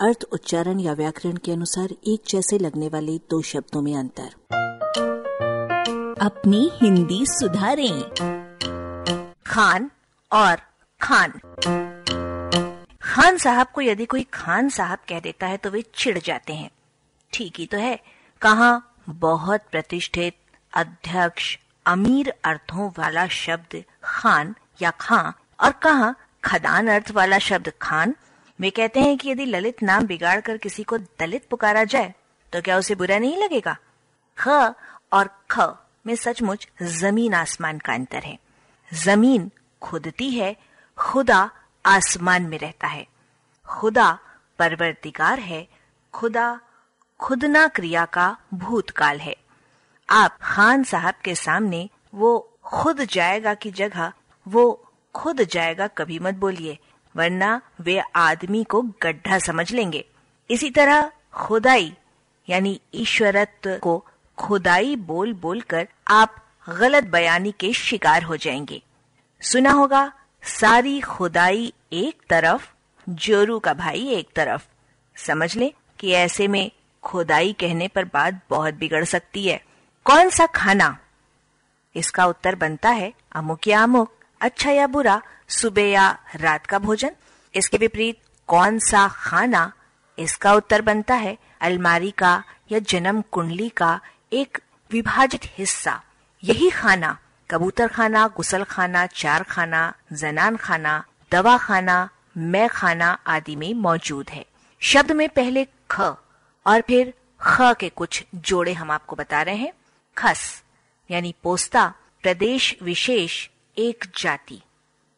अर्थ, उच्चारण या व्याकरण के अनुसार एक जैसे लगने वाले दो शब्दों में अंतर। अपनी हिंदी सुधारें। खान और खान। खान साहब को यदि कोई खान साहब कह देता है तो वे चिढ़ जाते हैं। ठीक ही तो है। कहा बहुत प्रतिष्ठित, अध्यक्ष, अमीर अर्थों वाला शब्द खान या खां और कहा खदान अर्थ वाला शब्द खान वे कहते हैं कि यदि ललित नाम बिगाड़ कर किसी को दलित पुकारा जाए तो क्या उसे बुरा नहीं लगेगा? ख और ख में सचमुच ज़मीन आसमान का अंतर है। ज़मीन खुदती है, खुदा आसमान में रहता है। खुदा परवरदिगार है, खुदा खुदना क्रिया का भूतकाल है। आप खान साहब के सामने वो खुद जाएगा की जगह, वो खुद जाएगा कभी मत बोलिए। वरना वे आदमी को गड्ढा समझ लेंगे। इसी तरह खुदाई, यानी ईश्वरत्व को खुदाई बोल बोल कर आप गलत बयानी के शिकार हो जाएँगे। सुना होगा, सारी खुदाई एक तरफ़, जोरू का भाई एक तरफ़। समझ ले कि ऐसे में खुदाई कहने पर बात बहुत बिगड़ सकती है। कौन सा खाना? इसका उत्तर बनता है अमुक या अमुक। अच्छा या बुरा, सुबह या रात का भोजन? इसके विपरीत कौन सा खाना इसका उत्तर बनता है? अलमारी का या जन्म कुंडली का एक विभाजित हिस्सा। यही खाना, कबूतर खाना, गुसल खाना, चार खाना, जनान खाना, दवा खाना, मैं खाना आदि में मौजूद है। शब्द में पहले ख और फिर ख के कुछ जोड़े हम आपको बता रहे हैं। खस, यानी पोस्ता, प्रदेश विशेष एक जाति,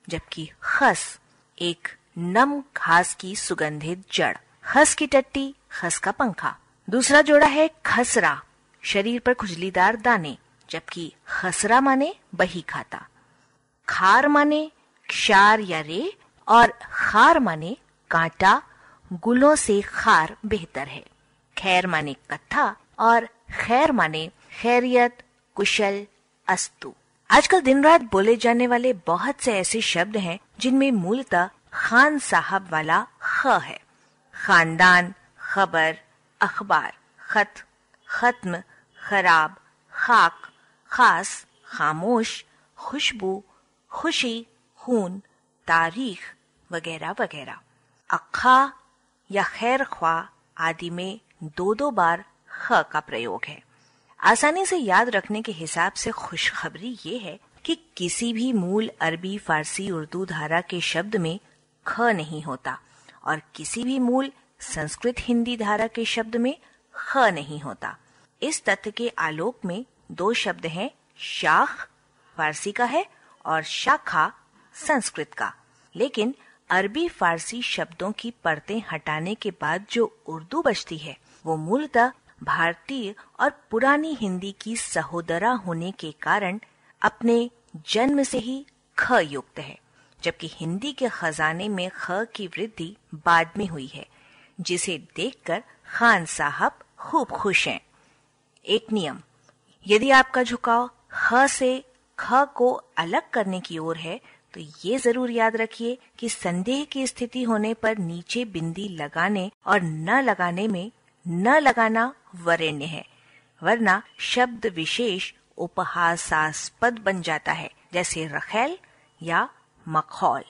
जबकि खस एक नम घास की सुगंधित जड़। खस की टट्टी, खस का पंखा। दूसरा जोड़ा है खसरा, शरीर पर खुजलीदार दाने, जबकि खसरा माने बही खाता। खार माने क्षार या रे, और खार माने कांटा, गुलों से खार बेहतर है। खैर माने कथा और खैर माने खैरियत, कुशल, अस्तु। आजकल दिन रात बोले जाने वाले बहुत से ऐसे शब्द हैं जिनमें मूलतः खान साहब वाला ख है। खानदान, खबर, अखबार, खत, खत्म, खराब, खाक, खास, खामोश, खुशबू, खुशी, खून, तारीख, वगैरह वगैरह। अखा या खैर ख्वा आदि में दो दो बार ख का प्रयोग है। आसानी से याद रखने के हिसाब से खुशखबरी ये है कि किसी भी मूल अरबी, फारसी, उर्दू धारा के शब्द में ख नहीं होता और किसी भी मूल संस्कृत हिंदी धारा के शब्द में ख नहीं होता। इस तथ्य के आलोक में दो शब्द हैं, शाख, फारसी का है, और शाखा, संस्कृत का। लेकिन अरबी, फारसी शब्दों की परतें हटाने के बाद जो उर्दू बचती है, वो मूलतः भारतीय और पुरानी हिंदी की सहोदरा होने के कारण अपने जन्म से ही ख युक्त है, जबकि हिंदी के खजाने में ख की वृद्धि बाद में हुई है, जिसे देखकर खान साहब खूब खुश हैं। एक नियम, यदि आपका झुकाव ख से ख को अलग करने की ओर है तो ये ज़रूर याद रखिए कि संदेह की स्थिति होने पर नीचे बिंदी लगाने और न लगाने में न लगाना वरेण्य है, वरना शब्द विशेष उपहासास्पद बन जाता है, जैसे रखेल या मखौल।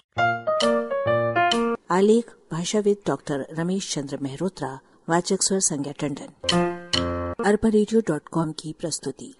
आलेख, भाषाविद डॉक्टर रमेश चंद्र मेहरोत्रा, वाचक स्वर संज्ञा टंडन। अरबा की प्रस्तुति।